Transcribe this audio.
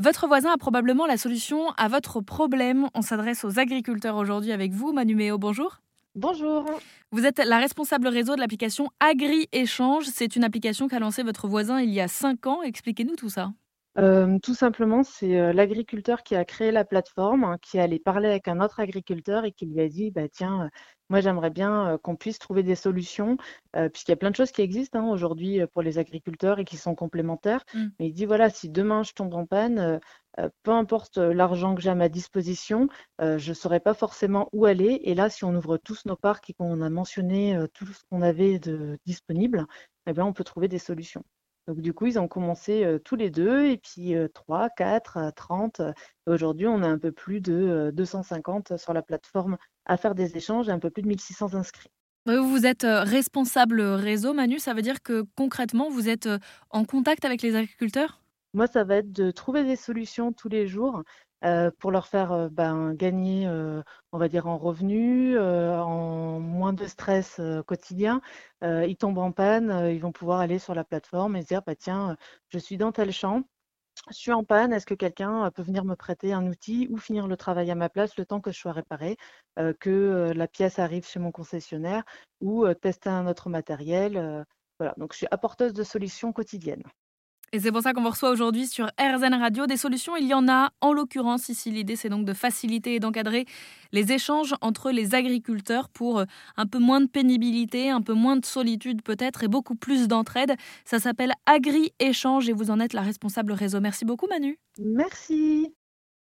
Votre voisin a probablement la solution à votre problème. On s'adresse aux agriculteurs aujourd'hui avec vous. Manu bonjour. Bonjour. Vous êtes la responsable réseau de l'application Agri-Échange. C'est une application qu'a lancée votre voisin il y a 5 ans. Expliquez-nous tout ça. Euh, tout simplement, c'est euh, l'agriculteur qui a créé la plateforme, hein, qui allait parler avec un autre agriculteur et qui lui a dit, bah, tiens, euh, moi j'aimerais bien qu'on puisse trouver des solutions, puisqu'il y a plein de choses qui existent hein, aujourd'hui pour les agriculteurs et qui sont complémentaires. Mmh. Mais il dit, voilà, si demain je tombe en panne, peu importe l'argent que j'ai à ma disposition, je ne saurais pas forcément où aller. Et là, si on ouvre tous nos parcs et qu'on a mentionné tout ce qu'on avait de disponible, eh bien, on peut trouver des solutions. Donc du coup, ils ont commencé tous les deux, et puis 3, 4, 30. Aujourd'hui, on a un peu plus de 250 sur la plateforme à faire des échanges et un peu plus de 1600 inscrits. Vous êtes responsable réseau, Manu, ça veut dire que concrètement, vous êtes en contact avec les agriculteurs? Moi, ça va être de trouver des solutions tous les jours euh, pour leur faire euh, ben, gagner, euh, on va dire, en revenus, en moins de stress quotidien. ils tombent en panne, ils vont pouvoir aller sur la plateforme et se dire, bah, tiens, je suis dans tel champ, je suis en panne, est-ce que quelqu'un peut venir me prêter un outil ou finir le travail à ma place le temps que je sois réparé, que la pièce arrive chez mon concessionnaire ou tester un autre matériel. voilà, donc je suis apporteuse de solutions quotidiennes. Et c'est pour ça qu'on vous reçoit aujourd'hui sur RZN Radio. Des solutions, il y en a. En l'occurrence, ici, l'idée, c'est donc de faciliter et d'encadrer les échanges entre les agriculteurs pour euh, un peu moins de pénibilité, un peu moins de solitude peut-être et beaucoup plus d'entraide. Ça s'appelle Agri-Échange et vous en êtes la responsable réseau. Merci beaucoup, Manu. Merci.